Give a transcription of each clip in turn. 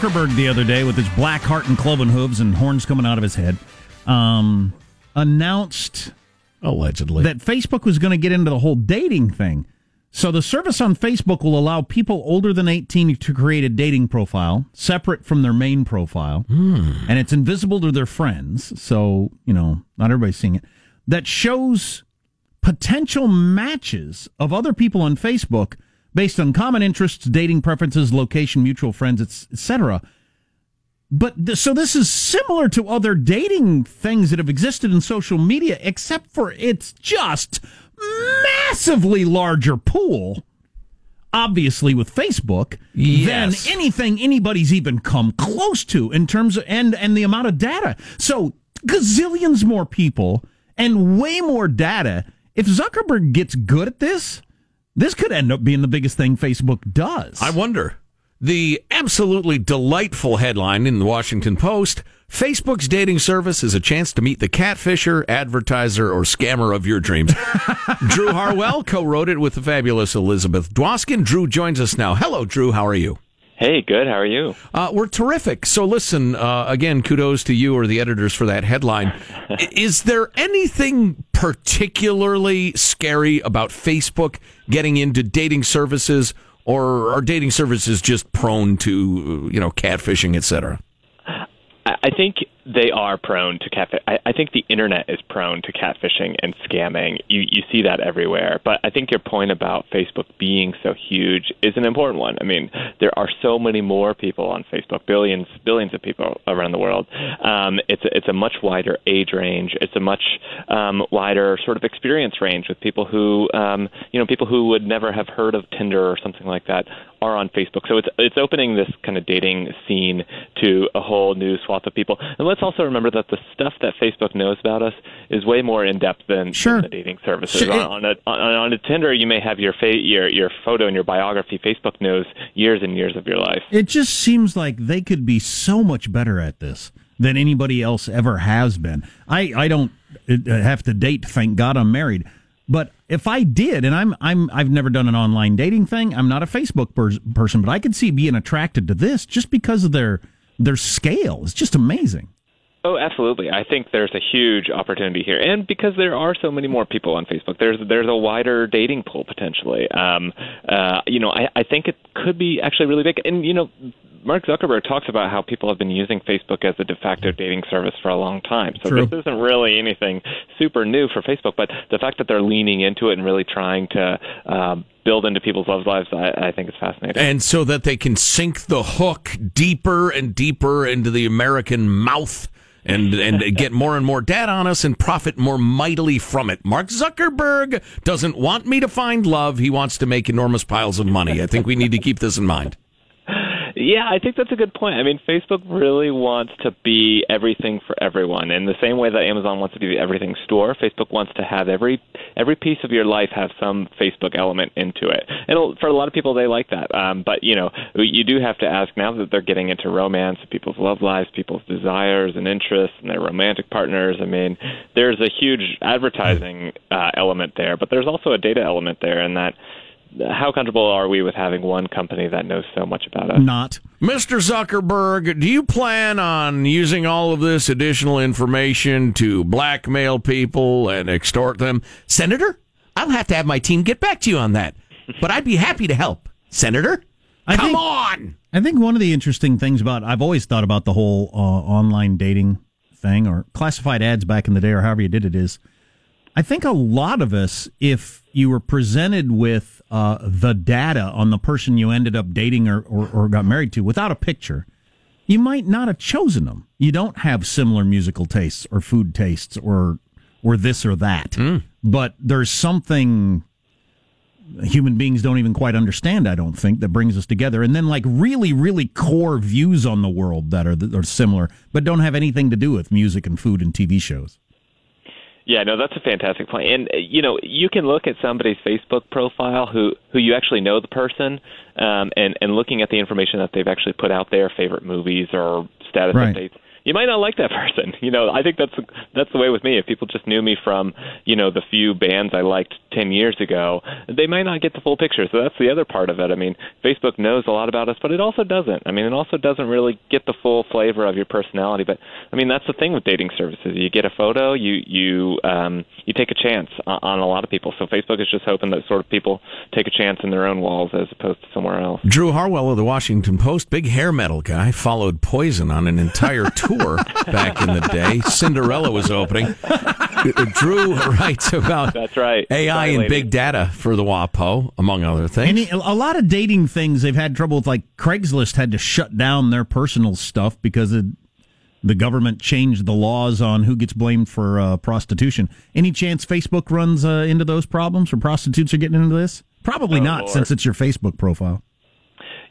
Zuckerberg the other day, with his black heart and cloven hooves and horns coming out of his head, um, announced allegedly that Facebook was going to get into the whole dating thing. So, the service on Facebook will allow people older than 18 to create a dating profile separate from their main profile, and it's invisible to their friends. So, you know, not everybody's seeing it. That shows potential matches of other people on Facebook based on common interests, dating preferences, location, mutual friends, etc. But th- so this is similar to other dating things that have existed in social media, except for it's just massively larger pool. Obviously, with Facebook, Yes. than anything anybody's even come close to in terms of and and the amount of data. So gazillions more people and way more data. If Zuckerberg gets good at this, this could end up being the biggest thing Facebook does. I wonder. The absolutely delightful headline in the Washington Post Facebook's dating service is a chance to meet the catfisher, advertiser, or scammer of your dreams. Drew Harwell co wrote it with the fabulous Elizabeth Dwoskin. Drew joins us now. Hello, Drew. How are you? Hey, good. How are you? Uh, we're terrific. So, listen, uh, again, kudos to you or the editors for that headline. Is there anything particularly scary about Facebook getting into dating services, or are dating services just prone to, you know, catfishing, et cetera? I think they are prone to catfish. I, I think the internet is prone to catfishing and scamming. You you see that everywhere. But I think your point about Facebook being so huge is an important one. I mean, there are so many more people on Facebook, billions billions of people around the world. Um, it's a, it's a much wider age range. It's a much um, wider sort of experience range with people who um, you know people who would never have heard of Tinder or something like that are on Facebook. So it's it's opening this kind of dating scene to a whole new swath of people. And let's also remember that the stuff that Facebook knows about us is way more in depth than, Sure. than the dating services. Sure. On, on a on, on a Tinder, you may have your fa- your your photo and your biography. Facebook knows years and years of your life. It just seems like they could be so much better at this than anybody else ever has been. I, I don't uh, have to date. Thank God I'm married. But if I did, and I'm I'm I've never done an online dating thing. I'm not a Facebook pers- person, but I could see being attracted to this just because of their their scale. It's just amazing. Oh, absolutely. I think there's a huge opportunity here, and because there are so many more people on Facebook, there's there's a wider dating pool potentially. Um, uh, you know, I, I think it could be actually really big. And you know, Mark Zuckerberg talks about how people have been using Facebook as a de facto dating service for a long time. So True. this isn't really anything super new for Facebook, but the fact that they're leaning into it and really trying to um, build into people's love lives, I, I think is fascinating. And so that they can sink the hook deeper and deeper into the American mouth and and get more and more data on us and profit more mightily from it. Mark Zuckerberg doesn't want me to find love. He wants to make enormous piles of money. I think we need to keep this in mind. Yeah, I think that's a good point. I mean, Facebook really wants to be everything for everyone. In the same way that Amazon wants to be the everything store, Facebook wants to have every every piece of your life have some Facebook element into it. And for a lot of people, they like that. Um, but you know, you do have to ask now that they're getting into romance, people's love lives, people's desires and interests, and their romantic partners. I mean, there's a huge advertising uh, element there, but there's also a data element there, and that. How comfortable are we with having one company that knows so much about us? Not. Mr. Zuckerberg, do you plan on using all of this additional information to blackmail people and extort them? Senator, I'll have to have my team get back to you on that. But I'd be happy to help. Senator, I come think- on. I think one of the interesting things about I've always thought about the whole uh, online dating thing or classified ads back in the day or however you did it is I think a lot of us if you were presented with uh, the data on the person you ended up dating or, or, or got married to without a picture you might not have chosen them. You don't have similar musical tastes or food tastes or or this or that. But there's something human beings don't even quite understand i don't think that brings us together. And then like really really core views on the world that are that are similar but don't have anything to do with music and food and tv shows Yeah, no, that's a fantastic point. And uh, you know, you can look at somebody's Facebook profile who who you actually know the person, um, and and looking at the information that they've actually put out there, favorite movies or status Right. updates. You might not like that person. You know, I think that's that's the way with me. If people just knew me from you know the few bands I liked ten years ago, they might not get the full picture. So that's the other part of it. I mean, Facebook knows a lot about us, but it also doesn't. I mean, it also doesn't really get the full flavor of your personality. But I mean, that's the thing with dating services. You get a photo, you you um, you take a chance on, on a lot of people. So Facebook is just hoping that sort of people take a chance in their own walls as opposed to somewhere else. Drew Harwell of the Washington Post, big hair metal guy, followed Poison on an entire tour back in the day. Cinderella was opening. Drew writes about that's right AI and big data for the WAPO, among other things. And he, a lot of dating things they've had trouble with, like Craigslist had to shut down their personal stuff because it, the government changed the laws on who gets blamed for uh, prostitution. Any chance Facebook runs uh, into those problems or prostitutes are getting into this? Probably oh, not, Lord. since it's your Facebook profile.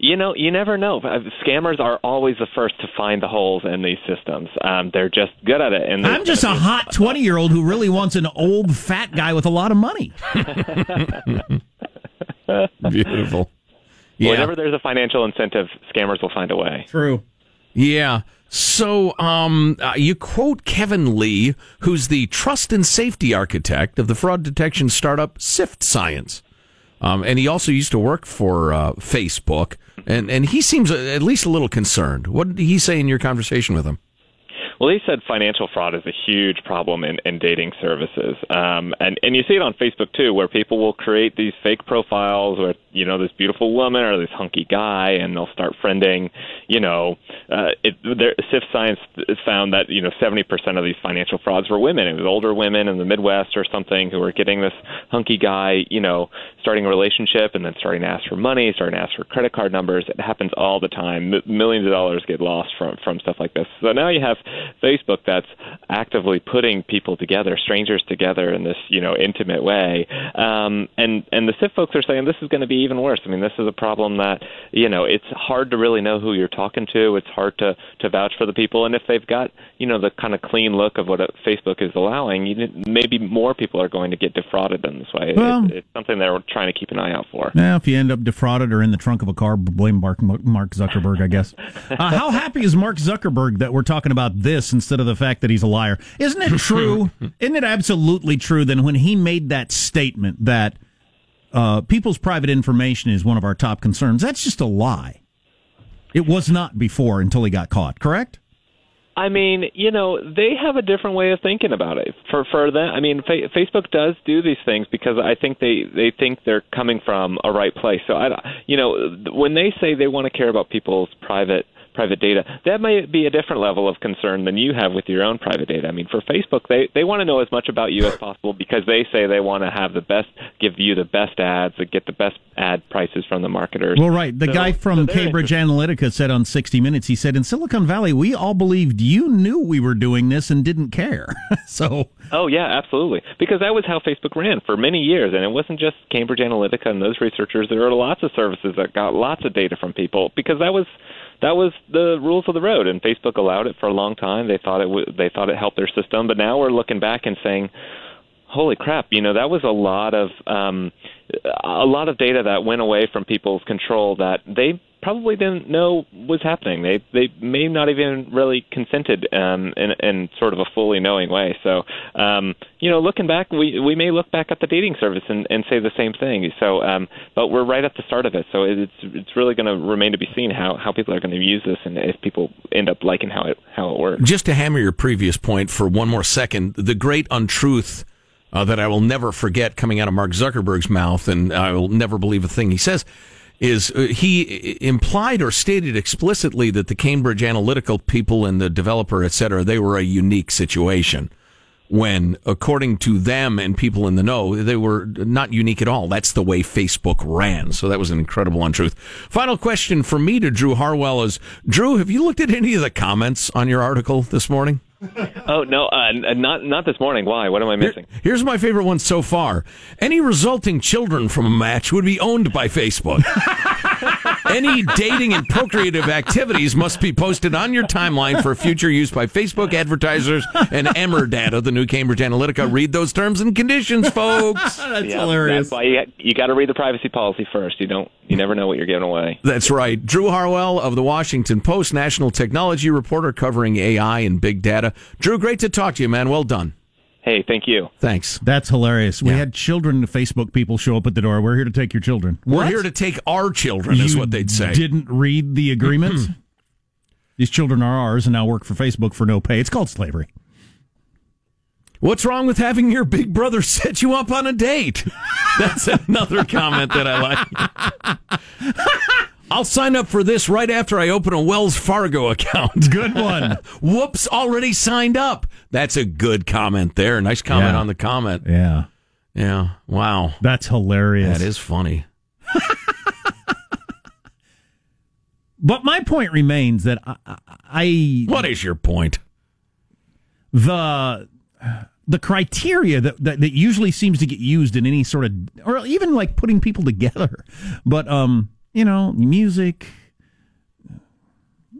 You know, you never know. Uh, Scammers are always the first to find the holes in these systems. Um, they're just good at it. And I'm just a hot 20 year old who really wants an old fat guy with a lot of money. Beautiful. Yeah. Whenever there's a financial incentive, scammers will find a way. True. Yeah. So um, uh, you quote Kevin Lee, who's the trust and safety architect of the fraud detection startup Sift Science. Um, and he also used to work for uh, Facebook, and, and he seems at least a little concerned. What did he say in your conversation with him? Well, he said financial fraud is a huge problem in, in dating services, um, and and you see it on Facebook too, where people will create these fake profiles with you know this beautiful woman or this hunky guy, and they'll start friending. You know, uh, it, there, Science found that you know 70% of these financial frauds were women. It was older women in the Midwest or something who were getting this hunky guy, you know, starting a relationship and then starting to ask for money, starting to ask for credit card numbers. It happens all the time. M- millions of dollars get lost from from stuff like this. So now you have Facebook that's actively putting people together, strangers together in this you know intimate way. Um, and and the Sift folks are saying this is going to be even worse. I mean, this is a problem that you know it's hard to really know who you're talking to. It's hard to to vouch for the people, and if they've got you know the kind of clean look of what Facebook is allowing, you, maybe more people are going to get defrauded in this way. Well, it, it's something they're trying to keep an eye out for. Now, if you end up defrauded or in the trunk of a car, blame Mark, Mark Zuckerberg, I guess. Uh, how happy is Mark Zuckerberg that we're talking about this instead of the fact that he's a liar? Isn't it true? Isn't it absolutely true that when he made that statement that uh, people's private information is one of our top concerns, that's just a lie. It was not before until he got caught, correct? I mean, you know, they have a different way of thinking about it. For for them, I mean, fa- Facebook does do these things because I think they they think they're coming from a right place. So I, you know, when they say they want to care about people's private private data. That might be a different level of concern than you have with your own private data. I mean, for Facebook, they they want to know as much about you as possible because they say they want to have the best, give you the best ads, and get the best ad prices from the marketers. Well, right. The so, guy from so Cambridge Analytica said on 60 Minutes, he said, in Silicon Valley, we all believed you knew we were doing this and didn't care. so. Oh yeah, absolutely. Because that was how Facebook ran for many years, and it wasn't just Cambridge Analytica and those researchers. There were lots of services that got lots of data from people because that was that was the rules of the road, and Facebook allowed it for a long time. They thought it w- they thought it helped their system, but now we're looking back and saying, "Holy crap!" You know, that was a lot of um, a lot of data that went away from people's control that they probably didn't know was happening. They they may not even really consented um, in in sort of a fully knowing way. So um, you know, looking back, we we may look back at the dating service and, and say the same thing. So, um, but we're right at the start of it. So it's it's really going to remain to be seen how how people are going to use this and if people end up liking how it how it works. Just to hammer your previous point for one more second, the great untruth. Uh, that I will never forget coming out of Mark Zuckerberg's mouth, and I will never believe a thing he says is uh, he implied or stated explicitly that the Cambridge Analytical people and the developer, et cetera, they were a unique situation. When, according to them and people in the know, they were not unique at all. That's the way Facebook ran. So that was an incredible untruth. Final question for me to Drew Harwell is Drew, have you looked at any of the comments on your article this morning? oh no, uh, not not this morning. Why? What am I missing? Here, here's my favorite one so far. Any resulting children from a match would be owned by Facebook. Any dating and procreative activities must be posted on your timeline for future use by Facebook advertisers and Emerdata, the new Cambridge Analytica. Read those terms and conditions, folks. That's Yeah, hilarious. That's why you, you got to read the privacy policy first. You don't. You never know what you're giving away. That's right. Drew Harwell of the Washington Post, national technology reporter covering AI and big data. Drew, great to talk to you, man. Well done. Hey, thank you. Thanks. That's hilarious. We Yeah. had children Facebook people show up at the door. We're here to take your children. We're What? here to take our children, is what they'd say. Didn't read the agreements. These children are ours and now work for Facebook for no pay. It's called slavery. What's wrong with having your big brother set you up on a date? That's another comment that I like. I'll sign up for this right after I open a Wells Fargo account. Good one. Whoops, already signed up. That's a good comment there. Nice comment Yeah. on the comment. yeah, Yeah. Wow. that's hilarious. That is funny. But my point remains that I, I What is your point? the the criteria that, that that usually seems to get used in any sort of or even like putting people together but um you know music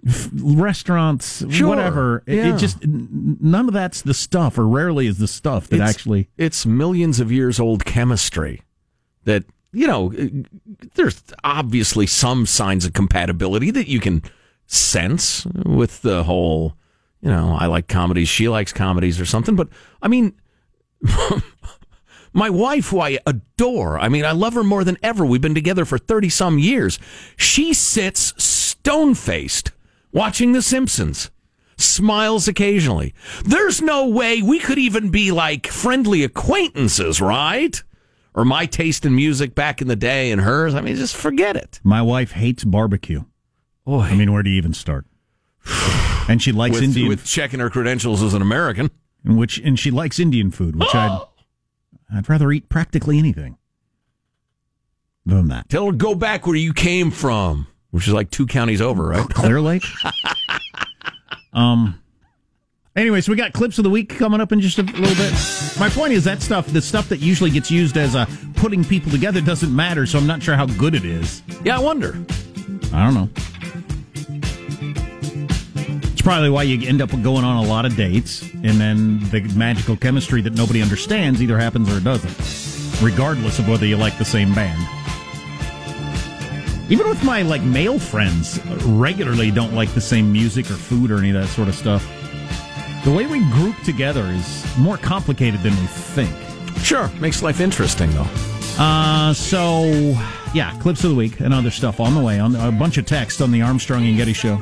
f- restaurants Sure, whatever It- yeah. it, just none of that's the stuff or rarely is the stuff that It's- actually it's millions of years old chemistry that you know uh, there's obviously some signs of compatibility that you can sense with the whole you know i like comedies she likes comedies or something but i mean my wife who i adore i mean i love her more than ever we've been together for 30 some years she sits stone faced watching the simpsons smiles occasionally. There's no way we could even be like friendly acquaintances, right? Or my taste in music back in the day and hers. I mean, just forget it. my wife hates barbecue Boy, i mean where do you even start and she likes with, indian with checking her credentials as an American. which and she likes indian food which i'd oh, i'd rather eat practically anything than that Tell her go back where you came from, which is like two counties over, right? Clear Lake. um. Anyway, so we got clips of the week coming up in just a little bit. My point is that stuff, the stuff that usually gets used as a putting people together, doesn't matter. So I'm not sure how good it is. Yeah, I wonder. I don't know. It's probably why you end up going on a lot of dates, and then the magical chemistry that nobody understands either happens or it doesn't, regardless of whether you like the same band. Even with my like male friends, regularly don't like the same music or food or any of that sort of stuff. The way we group together is more complicated than we think. Sure, makes life interesting though. Uh, so yeah, clips of the week and other stuff on the way. On a bunch of text on the Armstrong and Getty show.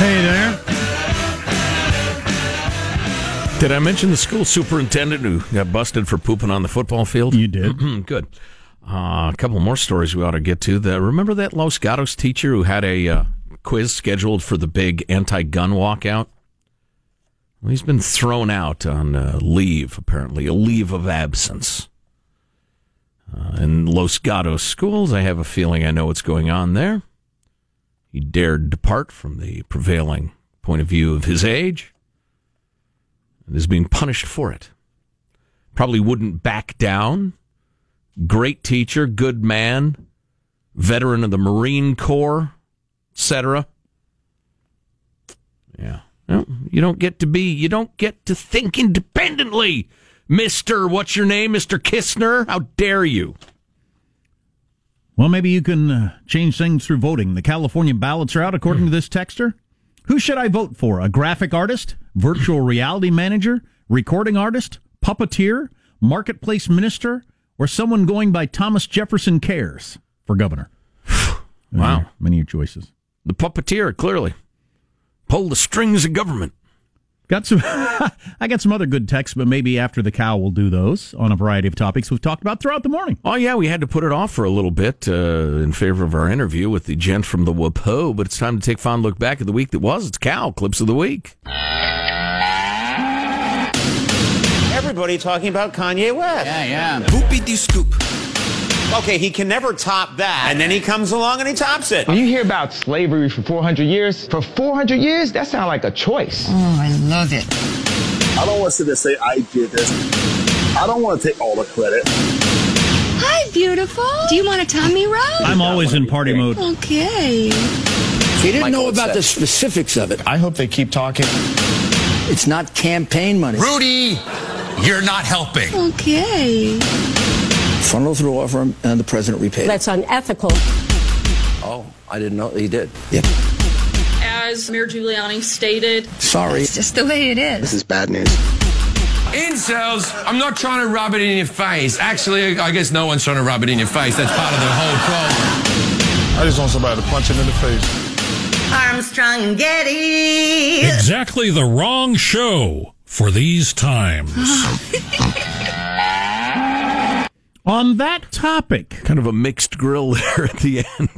Hey there. Did I mention the school superintendent who got busted for pooping on the football field? You did. Good. Uh, a couple more stories we ought to get to. The, remember that Los Gatos teacher who had a uh, quiz scheduled for the big anti-gun walkout? Well, he's been thrown out on uh, leave, apparently, a leave of absence. Uh, in Los Gatos schools, I have a feeling I know what's going on there. He dared depart from the prevailing point of view of his age and is being punished for it. Probably wouldn't back down. Great teacher, good man, veteran of the Marine Corps, etc. Yeah. Well, you don't get to be, you don't get to think independently, Mr. What's your name, Mr. Kistner? How dare you? Well, maybe you can uh, change things through voting. The California ballots are out, according to this texter. Who should I vote for? A graphic artist, virtual reality manager, recording artist, puppeteer, marketplace minister, or someone going by Thomas Jefferson Cares for governor? Wow. Many your choices. The puppeteer, clearly. Pull the strings of government. Got some. I got some other good texts, but maybe after the cow we'll do those on a variety of topics we've talked about throughout the morning. Oh yeah, we had to put it off for a little bit uh, in favor of our interview with the gent from the Wapo, but it's time to take a fond look back at the week that was. It's cow clips of the week. Everybody talking about Kanye West. Yeah, yeah. Whoopie dee scoop. Okay, he can never top that. And then he comes along and he tops it. When you hear about slavery for 400 years, for 400 years, that sounds like a choice. Oh, I love it. I don't want to sit there and say I did this. I don't want to take all the credit. Hi, beautiful. Do you want a tummy rub? I'm always in party mode. Okay. He didn't know about the specifics of it. I hope they keep talking. It's not campaign money. Rudy, you're not helping. Okay. Funnel through offer him, and the president repaid. That's unethical. Oh, I didn't know he did. Yeah. As Mayor Giuliani stated, Sorry. It's just the way it is. This is bad news. Incels, I'm not trying to rub it in your face. Actually, I guess no one's trying to rub it in your face. That's part of the whole problem. I just want somebody to punch him in the face. Armstrong and Getty. Exactly the wrong show for these times. On that topic, Kind of a mixed grill there at the end.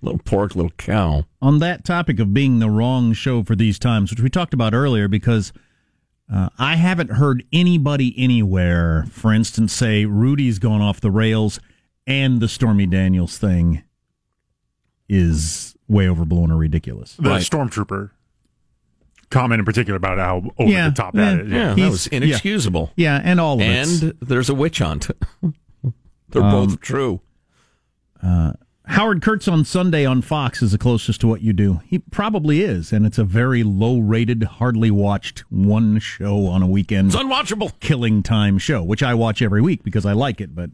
little pork, little cow. on that topic of being the wrong show for these times, which we talked about earlier, because uh, I haven't heard anybody anywhere, for instance, say Rudy's gone off the rails and the Stormy Daniels thing is way overblown or ridiculous. The Right. stormtrooper comment in particular about how over Yeah, the top yeah, that is. Yeah, that He's- was inexcusable. Yeah, and all of it. And there's a witch hunt. They're Um, both true. Howard Kurtz on Sunday on Fox is the closest to what you do. He probably is, and it's a very low rated, hardly watched one show on a weekend. It's unwatchable. killing time show, which I watch every week because I like it. But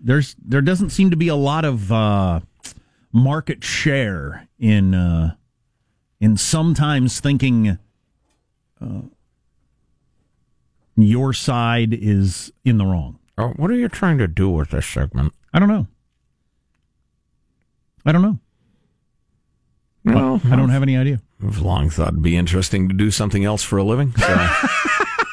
there's there doesn't seem to be a lot of uh, market share in uh, in sometimes thinking uh, your side is in the wrong. Oh, what are you trying to do with this segment? I don't know. I don't know. Well, I don't have any idea. I've long thought it'd be interesting to do something else for a living. So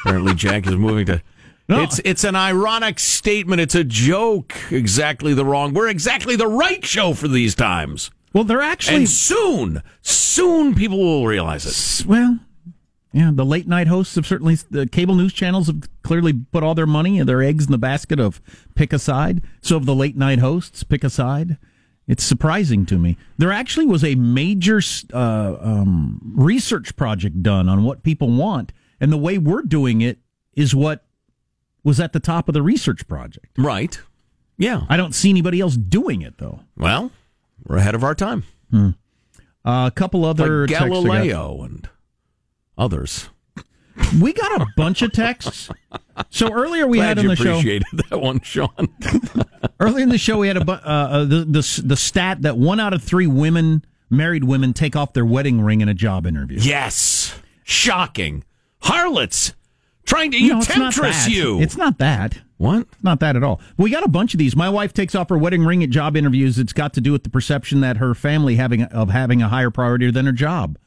apparently, Jack is moving to. No. It's it's an ironic statement. It's a joke. Exactly the wrong. We're exactly the right show for these times. Well, they're actually And soon, soon people will realize it. well, yeah. The late night hosts have certainly the cable news channels have clearly put all their money and their eggs in the basket of pick a side. So, of the late night hosts, pick a side. It's surprising to me. There actually was a major uh, um, research project done on what people want, and the way we're doing it is what was at the top of the research project. Right. Yeah. I don't see anybody else doing it though. Well, we're ahead of our time. Uh, a couple other Like got. Galileo and others. We got a bunch of texts. So earlier we Glad had on the show. appreciated that one, Sean. Earlier in the show, we had a bu- uh, uh, the, the the stat that one out of three women, married women, take off their wedding ring in a job interview. yes. Shocking. Harlots trying to you, No, temptress you. It's not that. what? Not that at all. We got a bunch of these. My wife takes off her wedding ring at job interviews. It's got to do with the perception that her family having of having a higher priority than her job,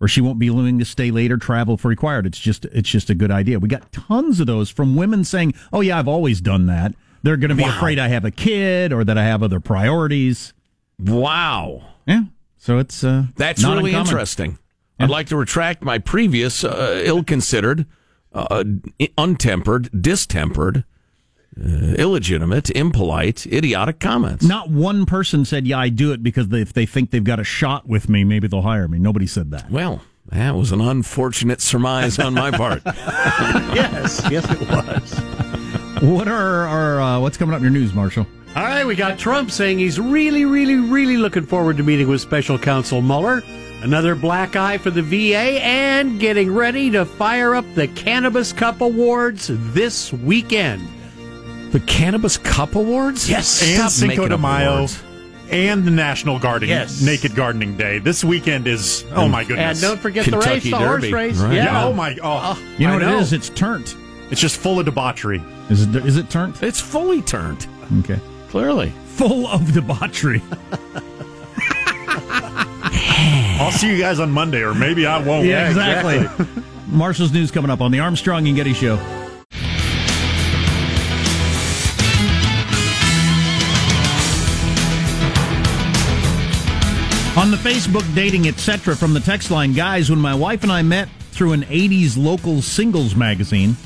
or she won't be willing to stay late or travel if required. It's just it's just a good idea. We got tons of those from women saying, "Oh yeah, I've always done that." They're going to be Wow. afraid I have a kid or that I have other priorities. Wow. Yeah. So it's uh, That's really uncommon. interesting. I'd like to retract my previous uh, ill-considered, uh, untempered, distempered, uh, illegitimate, impolite, idiotic comments. Not one person said, "Yeah, I do it because they, if they think they've got a shot with me, maybe they'll hire me." Nobody said that. Well, that was an unfortunate surmise on my part. yes, yes, it was. What are our uh, what's coming up in your news, Marshall? All right, we got Trump saying he's really, really, really looking forward to meeting with special counsel Mueller. Another black eye for the VA and getting ready to fire up the Cannabis Cup Awards this weekend. The Cannabis Cup Awards? Yes. and Stop Cinco de Mayo awards. and the National Gardening Yes. Naked Gardening Day. This weekend is oh my And goodness. don't forget the Kentucky race, the horse Derby, race. right. Yeah. yeah, oh my oh, ah, You know I what it is? It's turnt. It's just full of debauchery. Is it? Is it turnt? It's fully turned, Okay. clearly. Full of debauchery. I'll see you guys on Monday, or maybe I won't. Yeah, exactly. Marshall's news coming up on the Armstrong and Getty Show. On the Facebook dating etc. from the text line, guys, when my wife and I met through an 80s local singles magazine,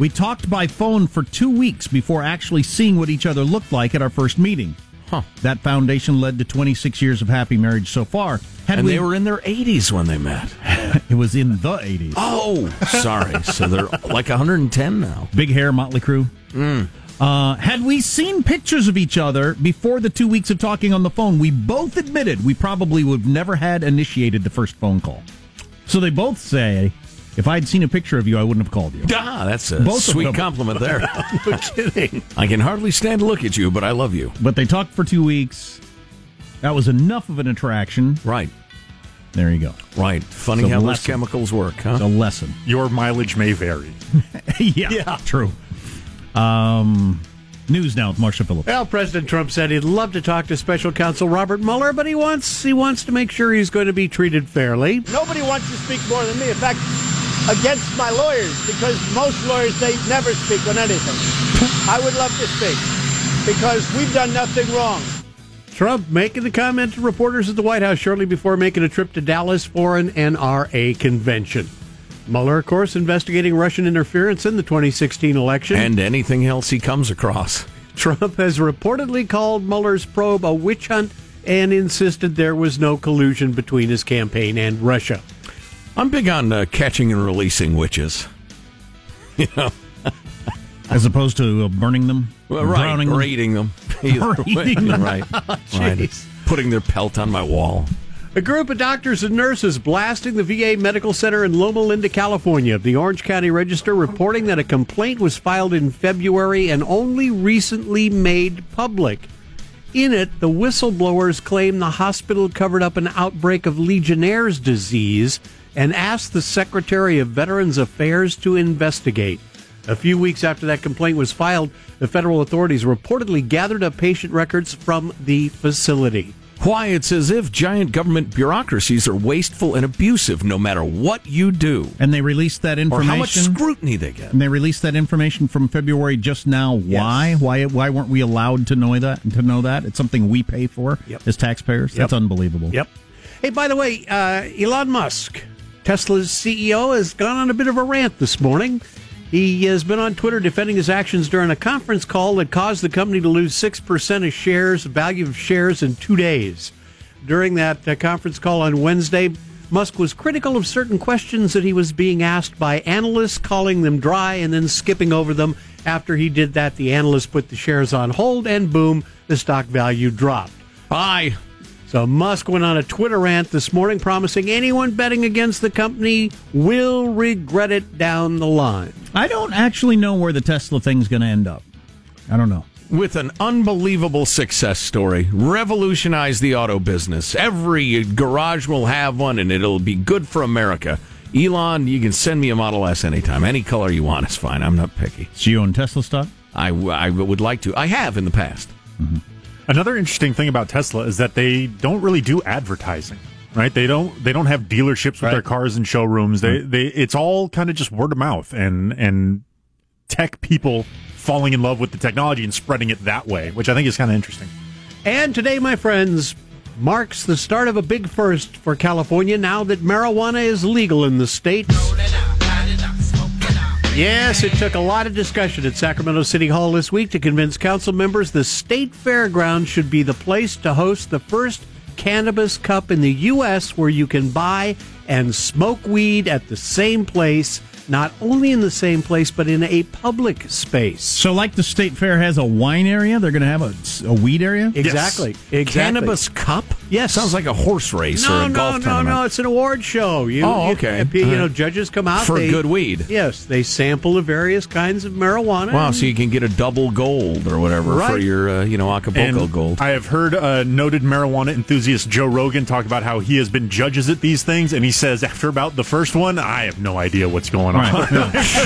we talked by phone for two weeks before actually seeing what each other looked like at our first meeting. Huh. That foundation led to 26 years of happy marriage so far. Had and we, they were in their 80s when they met. it was in the 80s. Oh, sorry. so they're like 110 now. Big hair, Motley Crue. Mm. Uh, had we seen pictures of each other before the two weeks of talking on the phone, we both admitted we probably would have never had initiated the first phone call. So they both say, if I'd seen a picture of you, I wouldn't have called you. Ah, that's a Both sweet compliment there. no kidding. I can hardly stand to look at you, but I love you. But they talked for two weeks. That was enough of an attraction. Right. There you go. Right. Funny It's a how those chemicals work, huh? It's a lesson. Your mileage may vary. yeah, yeah, true. Um, news now with Marshall Phillips. Well, President Trump said he'd love to talk to Special Counsel Robert Mueller, but he wants he wants to make sure he's going to be treated fairly. Nobody wants to speak more than me. In fact, against my lawyers, because most lawyers, they never speak on anything. I would love to speak because we've done nothing wrong. Trump making the comment to reporters at the White House shortly before making a trip to Dallas for an NRA convention. Mueller, of course, investigating Russian interference in the 2016 election. And anything else he comes across. Trump has reportedly called Mueller's probe a witch hunt and insisted there was no collusion between his campaign and Russia. I'm big on uh, catching and releasing witches. You know, As opposed to uh, burning them, well, right, drowning or them. eating them. Either Or way, eating them. right, right. Putting their pelt on my wall. A group of doctors and nurses blasting the VA Medical Center in Loma Linda, California. The Orange County Register reporting that a complaint was filed in February and only recently made public. In it, the whistleblowers claim the hospital covered up an outbreak of Legionnaire's disease and asked the Secretary of Veterans Affairs to investigate. A few weeks after that complaint was filed, the federal authorities reportedly gathered up patient records from the facility. Why, it's as if giant government bureaucracies are wasteful and abusive no matter what you do. And they released that information. Or how much scrutiny they get. And they released that information from February just now. Why? Why? Why weren't we allowed to know that? To know that it's something we pay for Yep. as taxpayers. That's unbelievable. Yep. Hey, by the way, uh, Elon Musk, Tesla's CEO, has gone on a bit of a rant this morning. He has been on Twitter defending his actions during a conference call that caused the company to lose 6% of shares, value of shares, in two days. During that uh, conference call on Wednesday, Musk was critical of certain questions that he was being asked by analysts, calling them dry and then skipping over them. After he did that, the analysts put the shares on hold, and boom, the stock value dropped. Bye. So Musk went on a Twitter rant this morning promising anyone betting against the company will regret it down the line. I don't actually know where the Tesla thing's going to end up. I don't know. With an unbelievable success story, revolutionize the auto business. Every garage will have one, and it'll be good for America. Elon, you can send me a Model S anytime. Any color you want is fine. I'm not picky. So you own Tesla stock? I, I would like to. I have in the past. Mm-hmm. Another interesting thing about Tesla is that they don't really do advertising. Right? They don't they don't have dealerships with Right. their cars and showrooms. They hmm. they it's all kind of just word of mouth and and tech people falling in love with the technology and spreading it that way, which I think is kind of interesting. And today, my friends, marks the start of a big first for California now that marijuana is legal in the state. Yes, it took a lot of discussion at Sacramento City Hall this week to convince council members the state fairground should be the place to host the first cannabis cup in the U.S. where you can buy and smoke weed at the same place, not only in the same place, but in a public space. So, like the state fair has a wine area, they're going to have a, a weed area. Exactly. Exactly. Cannabis Cup? Yes. Sounds like a horse race no, or a no, golf no, tournament. no. It's an award show. You, Oh, you- okay. You, All know, judges come out For they- good weed. Yes, they sample the various kinds of marijuana. Wow, so you can get a double gold or whatever for your, uh, you know, Acapulco And gold. I have heard uh, noted marijuana enthusiast Joe Rogan talk about how he has been judges at these things, and he says after about the first one, I have no idea what's going on.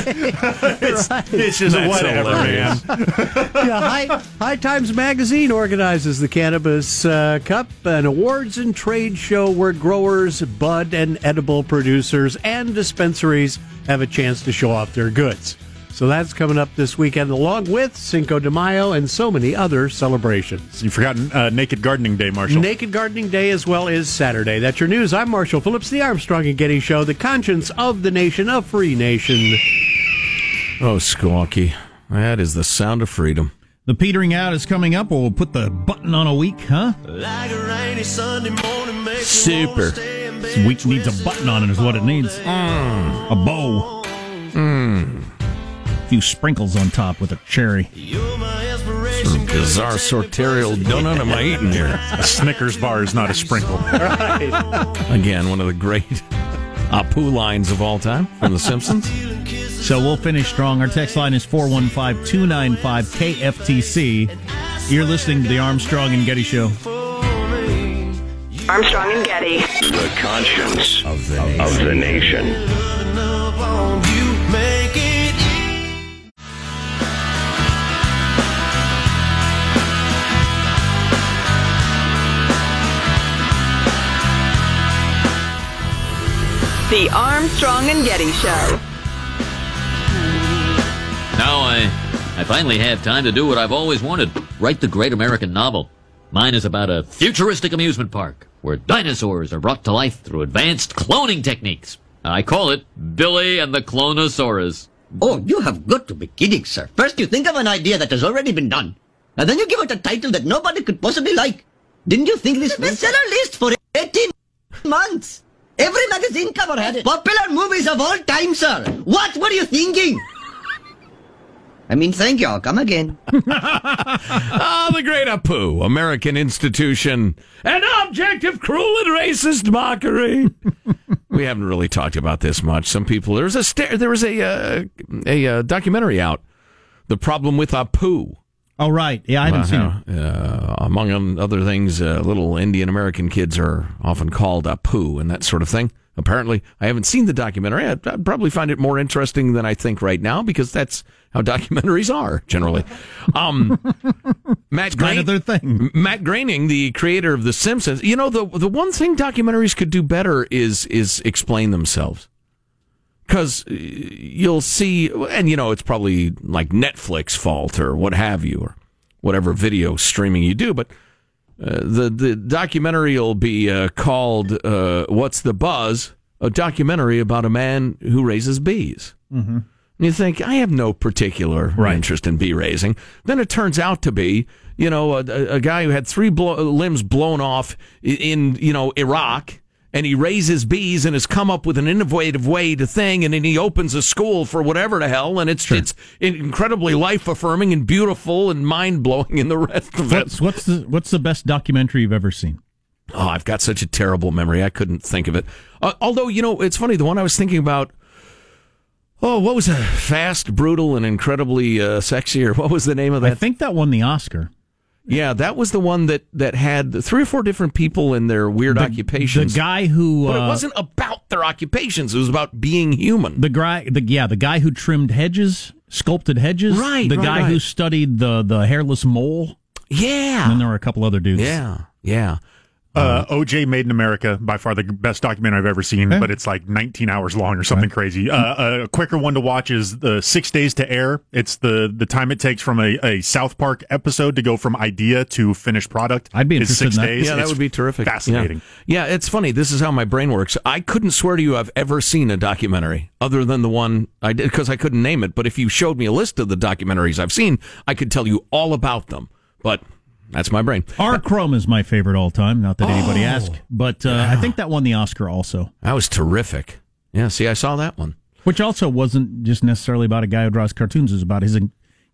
it's, it's just That's whatever, hilarious. man. yeah, High, High Times Magazine organizes the Cannabis uh, Cup, an awards and trade show where growers, bud and edible producers, and dispensaries have a chance to show off their goods. So that's coming up this weekend, along with Cinco de Mayo and so many other celebrations. You've forgotten uh, Naked Gardening Day, Marshall. Naked Gardening Day as well is Saturday. That's your news. I'm Marshall Phillips, the Armstrong and Getty Show, the conscience of the nation, a free nation. Oh, Squawky. That is the sound of freedom. The petering out is coming up. We'll put the button on a week, huh? Super. This week needs a button on it, is what it needs. A bow. Mm. A few sprinkles on top with a cherry. Sort of bizarre sorterial donut am I eating here? A Snickers bar is not a sprinkle. Again, one of the great Apu lines of all time from The Simpsons. So we'll finish strong. Our text line is 415 295 KFTC. You're listening to the Armstrong and Getty Show. Armstrong and Getty. The conscience of the, of the nation. The Armstrong and Getty Show. Finally have time to do what I've always wanted write the great American novel. Mine is about a futuristic amusement park where dinosaurs are brought to life through advanced cloning techniques. I call it Billy and the Clonosaurus. Oh, you have got to be kidding, sir. First, you think of an idea that has already been done, and then you give it a title that nobody could possibly like. Didn't you think this was... bestseller list for 18 months? Every magazine cover had it. Popular movies of all time, sir. What were you thinking? I mean, thank you. I'll come again. Ah, the great Apu, American institution, an object of cruel and racist mockery. we haven't really talked about this much. Some people there's a there was a uh, a uh, documentary out, the problem with Apu. Oh right, yeah, I haven't seen how, it. Uh, among other things, uh, little Indian American kids are often called a poo and that sort of thing. Apparently, I haven't seen the documentary. I'd, I'd probably find it more interesting than I think right now because that's how documentaries are generally. Um, Matt their thing. Matt Groening, the creator of The Simpsons, you know the the one thing documentaries could do better is is explain themselves. Because you'll see, and you know it's probably like Netflix fault or what have you, or whatever video streaming you do, but. Uh, the the documentary will be uh, called uh, "What's the Buzz?" A documentary about a man who raises bees. Mm-hmm. And you think, I have no particular interest in bee raising. Then it turns out to be, you know, a, a- a guy who had three blo- limbs blown off in, you know, Iraq. And he raises bees and has come up with an innovative way to thing. And then he opens a school for whatever the hell. And it's, it's incredibly life affirming and beautiful and mind blowing and the rest of it. What's, what's the what's the best documentary you've ever seen? Oh, I've got such a terrible memory. I couldn't think of it. Uh, although, you know, it's funny. The one I was thinking about. Oh, what was it? Fast, brutal, and incredibly uh, sexy, or what was the name of that? I think that won the Oscar. Yeah, that was the one that that had three or four different people in their weird The- occupations. the guy who, but it uh, wasn't about their occupations. It was about being human. The guy, the yeah, the guy who trimmed hedges, sculpted hedges. Right, The right, guy who studied the the hairless mole. Yeah. And then there were a couple other dudes. Yeah, yeah. Uh, OJ Made in America, by far the best documentary I've ever seen, Okay. but it's like 19 hours long or something crazy. Uh, a quicker one to watch is the Six Days to Air. It's the the time it takes from a, a South Park episode to go from idea to finished product. I'd be is interested six in that. days. Yeah, that would be terrific. Fascinating. Yeah. yeah, it's funny. This is how my brain works. I couldn't swear to you I've ever seen a documentary other than the one I did because I couldn't name it. But if you showed me a list of the documentaries I've seen, I could tell you all about them. But that's my brain. R. Crumb is my favorite all time. Not that anybody Oh. asked, but uh, I think that won the Oscar also. That was terrific. Yeah, see, I saw that one. Which also wasn't just necessarily about a guy who draws cartoons. It was about his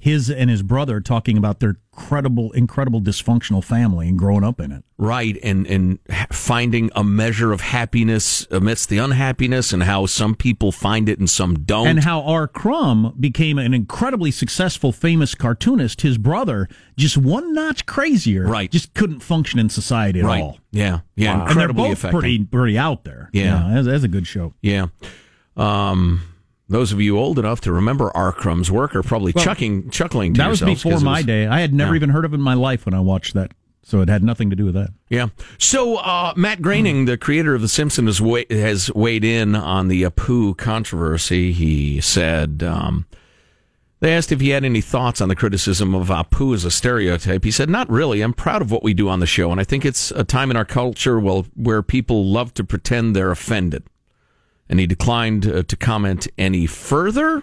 his and his brother talking about their credible, incredible dysfunctional family and growing up in it. Right, and and finding a measure of happiness amidst the unhappiness, and how some people find it and some don't. And how R. Crumb became an incredibly successful, famous cartoonist. His brother, just one notch crazier, Right. just couldn't function in society at right, all. yeah, yeah, and they're both effective. pretty, pretty out there. Yeah. that's, that's a good show. Yeah. Um, those of you old enough to remember R. Crumb's work are probably Well, chucking, chuckling to That was before my was- day. I had never Yeah. even heard of it in my life when I watched that So it had nothing to do with that. Yeah. So uh, Matt Groening, the creator of The Simpsons, has weighed in on the Apu controversy. He said um, they asked if he had any thoughts on the criticism of Apu as a stereotype. He said, "Not really. I'm proud of what we do on the show, and I think it's a time in our culture well, where people love to pretend they're offended." And he declined uh, to comment any further.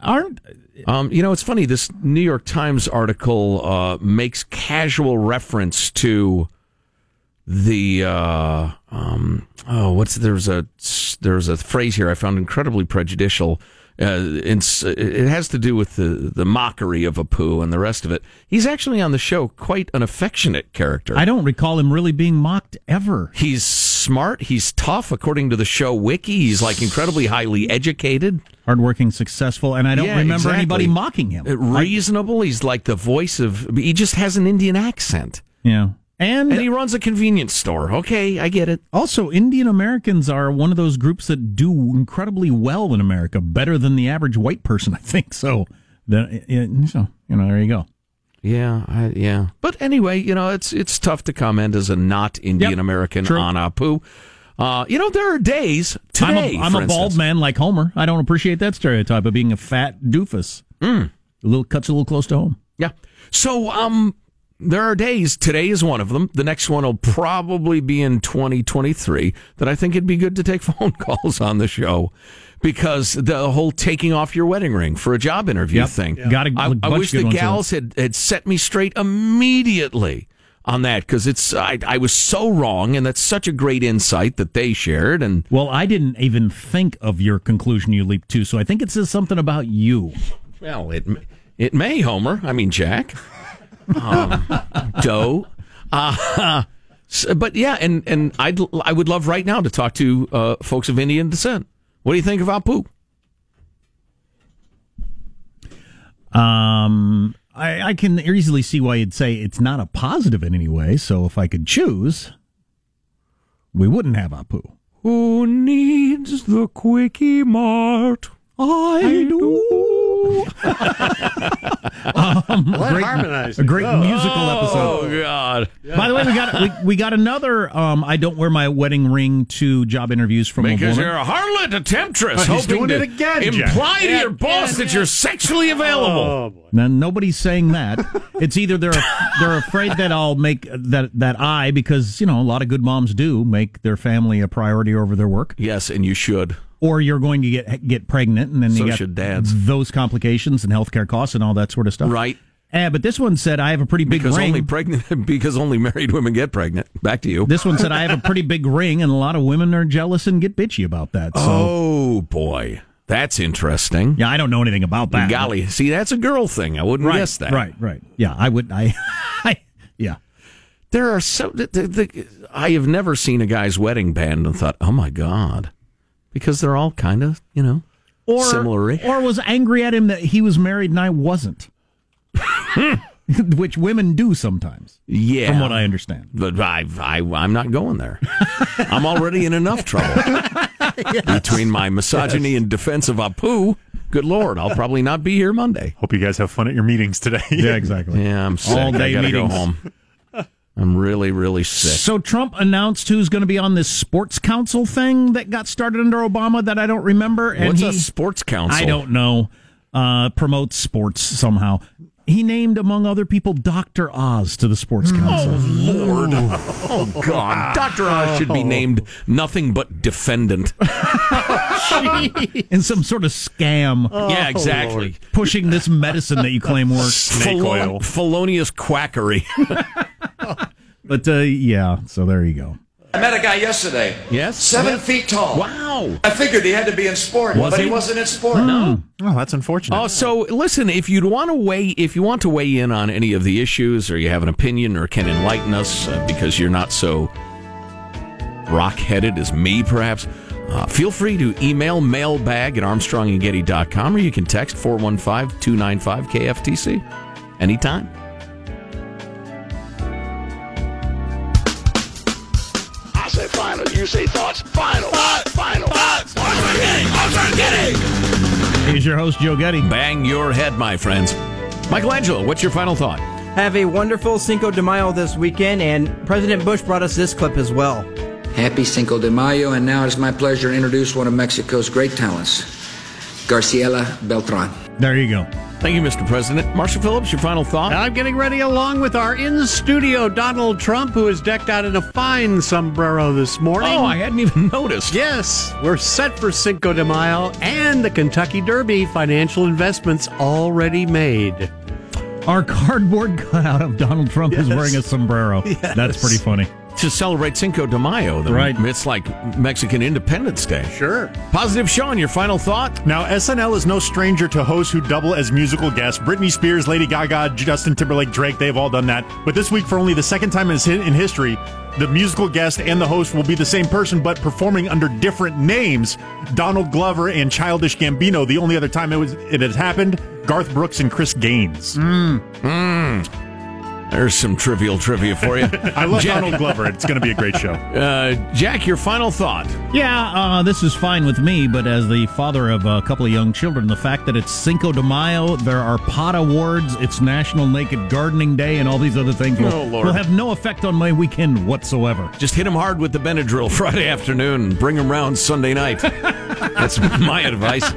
Aren't um, you know, it's funny. This New York Times article uh, makes casual reference to the uh, um, oh, what's there's a there's a phrase here I found incredibly prejudicial. Uh, it has to do with the the mockery of Apu and the rest of it. He's actually on the show quite an affectionate character. I don't recall him really being mocked ever. He's smart. He's tough, according to the show wiki. He's like incredibly highly educated, hardworking, successful, and I don't Yeah, remember exactly. anybody mocking him. Uh, reasonable. He's like the voice of. He just has an Indian accent. Yeah. And, And he runs a convenience store. Okay, I get it. Also, Indian Americans are one of those groups that do incredibly well in America, better than the average white person, I think. So, the, so you know, there you go. Yeah, I, yeah. But anyway, you know, it's it's tough to comment as a not Indian American true. on Apu. Uh, you know, there are days today. I'm a, I'm for a bald instance- man like Homer. I don't appreciate that stereotype of being a fat doofus. Mm. A little cuts a little close to home. Yeah. So, um, there are days. Today is one of them. The next one will probably be in 2023. That I think it'd be good to take phone calls on the show because the whole taking off your wedding ring for a job interview Yep. thing. Yeah. Got a I, I bunch wish the gals had, had set me straight immediately on that because it's I, I was so wrong and that's such a great insight that they shared and Well, I didn't even think of your conclusion you leaped to, so I think it says something about you. Well, it it may, Homer. I mean, Jack. Um, Doe. Uh, but yeah, and and I'd I would love right now to talk to uh, folks of Indian descent. What do you think of Apu? Um, I, I can easily see why you'd say it's not a positive in any way. So if I could choose, we wouldn't have Apu. Who needs the quickie mart? I do. Um, Well, harmonized a great Oh. musical episode. Oh God! By the way, we got we, we got another. Um, I don't wear my wedding ring to job interviews from a Because woman. you're a harlot, a temptress, Oh, he's hoping doing to it again, imply to Yeah, your boss that you're sexually available. Oh, Now, nobody's saying that. It's either they're they're afraid that I'll make that that I because you know a lot of good moms do make their family a priority over their work. Yes, and you should. Or you're going to get get pregnant, and then So you got dads. those complications and healthcare costs and all that sort of stuff. Right. Yeah, but this one said I have a pretty big Because ring. only pregnant because only married women get pregnant. Back to you. this one said I have a pretty big ring, and a lot of women are jealous and get bitchy about that. So Oh boy, that's interesting. yeah, I don't know anything about that. Golly, see, that's a girl thing. I wouldn't right, guess that. Right, right. Yeah, I would. I, I yeah. There are so. The, the, the, I have never seen a guy's wedding band and thought, "Oh my god," because they're all kind of, you know, or similar. or was angry at him that he was married and I wasn't. Which women do sometimes. Yeah, From what I understand. But I, I, I'm not going there. I'm already in enough trouble between my misogyny and defense of Apu. Good lord, I'll probably not be here Monday. Hope you guys have fun at your meetings today. Yeah, exactly. Yeah, I'm sick. All day I gotta meetings. go home. I'm really, really sick. So Trump announced who's going to be on this sports council thing that got started under Obama that I don't remember. And What's he, a sports council? I don't know. Uh, promotes sports somehow. He named, among other people, Dr. Oz to the sports council. Oh, Lord. Oh, God. Dr. Oz should be named nothing but defendant. In some sort of scam. yeah, exactly. Pushing this medicine that you claim works. Felon- felonious quackery. But uh, yeah, so there you go. I met a guy yesterday. Yes? Seven Yes. feet tall. Wow. I figured he had to be in sport, Was but he? he? wasn't in sport. No. Oh, that's unfortunate. Oh, so listen, if you'd want to weigh, if you want to weigh in on any of the issues, or you have an opinion, or can enlighten us uh, because you're not so rock-headed as me, perhaps, uh, feel free to email mailbag at armstrongandgetty.com, or you can text 415-295-KFTC anytime. You say thoughts. Final, final, thoughts. Armstrong Getty, Armstrong Getty. Here's your host, Joe Getty. Bang your head, my friends. Michelangelo, what's your final thought? Have a wonderful Cinco de Mayo this weekend, and President Bush brought us this clip as well. Happy Cinco de Mayo, and now it is my pleasure to introduce one of Mexico's great talents, Graciela Beltran. There you go. Thank you, Mr. President. Marshall Phillips, your final thought? I'm getting ready along with our in studio Donald Trump, who is decked out in a fine sombrero this morning. Oh, I hadn't even noticed. Yes, we're set for Cinco de Mayo and the Kentucky Derby. Financial investments already made. Our cardboard cutout of Donald Trump is wearing a sombrero. Yes. That's pretty funny. To celebrate Cinco de Mayo. The, Right. It's like Mexican Independence Day. Sure. Positive Sean, your final thought? Now, SNL is no stranger to hosts who double as musical guests. Britney Spears, Lady Gaga, Justin Timberlake, Drake, they've all done that. But this week, for only the second time in history, the musical guest and the host will be the same person, but performing under different names. Donald Glover and Childish Gambino. The only other time it was it has happened, Garth Brooks and Chris Gaines. Hmm. Hmm. There's some trivial trivia for you. I love Jack, Donald Glover. It's going to be a great show. Uh, Jack, your final thought? Yeah, uh, this is fine with me, but as the father of a couple of young children, the fact that it's Cinco de Mayo, there are pot awards, it's National Naked Gardening Day, and all these other things will, Oh, Lord. will have no effect on my weekend whatsoever. Just hit him hard with the Benadryl Friday afternoon bring him round Sunday night. That's my advice.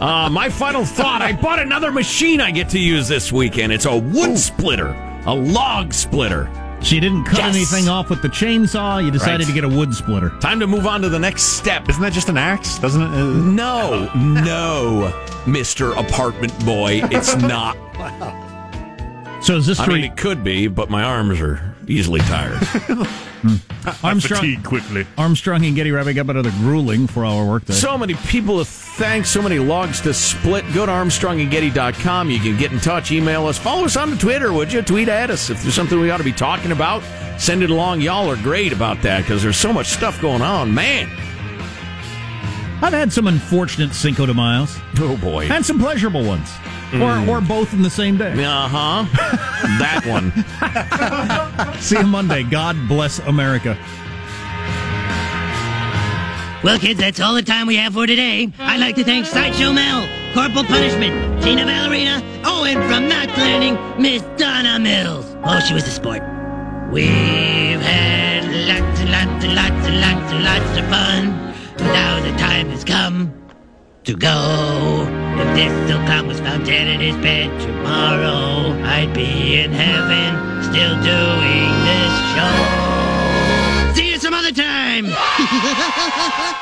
Uh, my final thought I bought another machine I get to use this weekend. It's a wood splitter, a log splitter. So you didn't cut Yes. anything off with the chainsaw, you decided Right. to get a wood splitter. Time to move on to the next step. Isn't that just an axe? Doesn't it? Uh, No, no, Mr. Apartment Boy, it's not. So is this I to mean, re- it could be, but my arms are easily tired. Hmm. Armstrong, fatigue quickly. Armstrong and Getty wrapping up another grueling for our workday. So many people to thank, so many logs to split. Go to armstrongandgetty.com. You can get in touch, email us, follow us on Twitter, would you? Tweet at us. If there's something we ought to be talking about, send it along. Y'all are great about that because there's so much stuff going on. Man. I've had some unfortunate Cinco de Mayos Oh, boy. and some pleasurable ones, or, or both in the same day. Uh huh. that one. See you Monday. God bless America. Well, kids, that's all the time we have for today. I'd like to thank Sideshow Mel, Corporal Punishment, Tina Ballerina, oh, and from Knots Landing, Miss Donna Mills. Oh, she was a sport. We've had lots and lots and lots and lots and lots of fun. But now the time has come to go. If this silk clown was found dead in his bed tomorrow, I'd be in heaven still doing this show. See you some other time.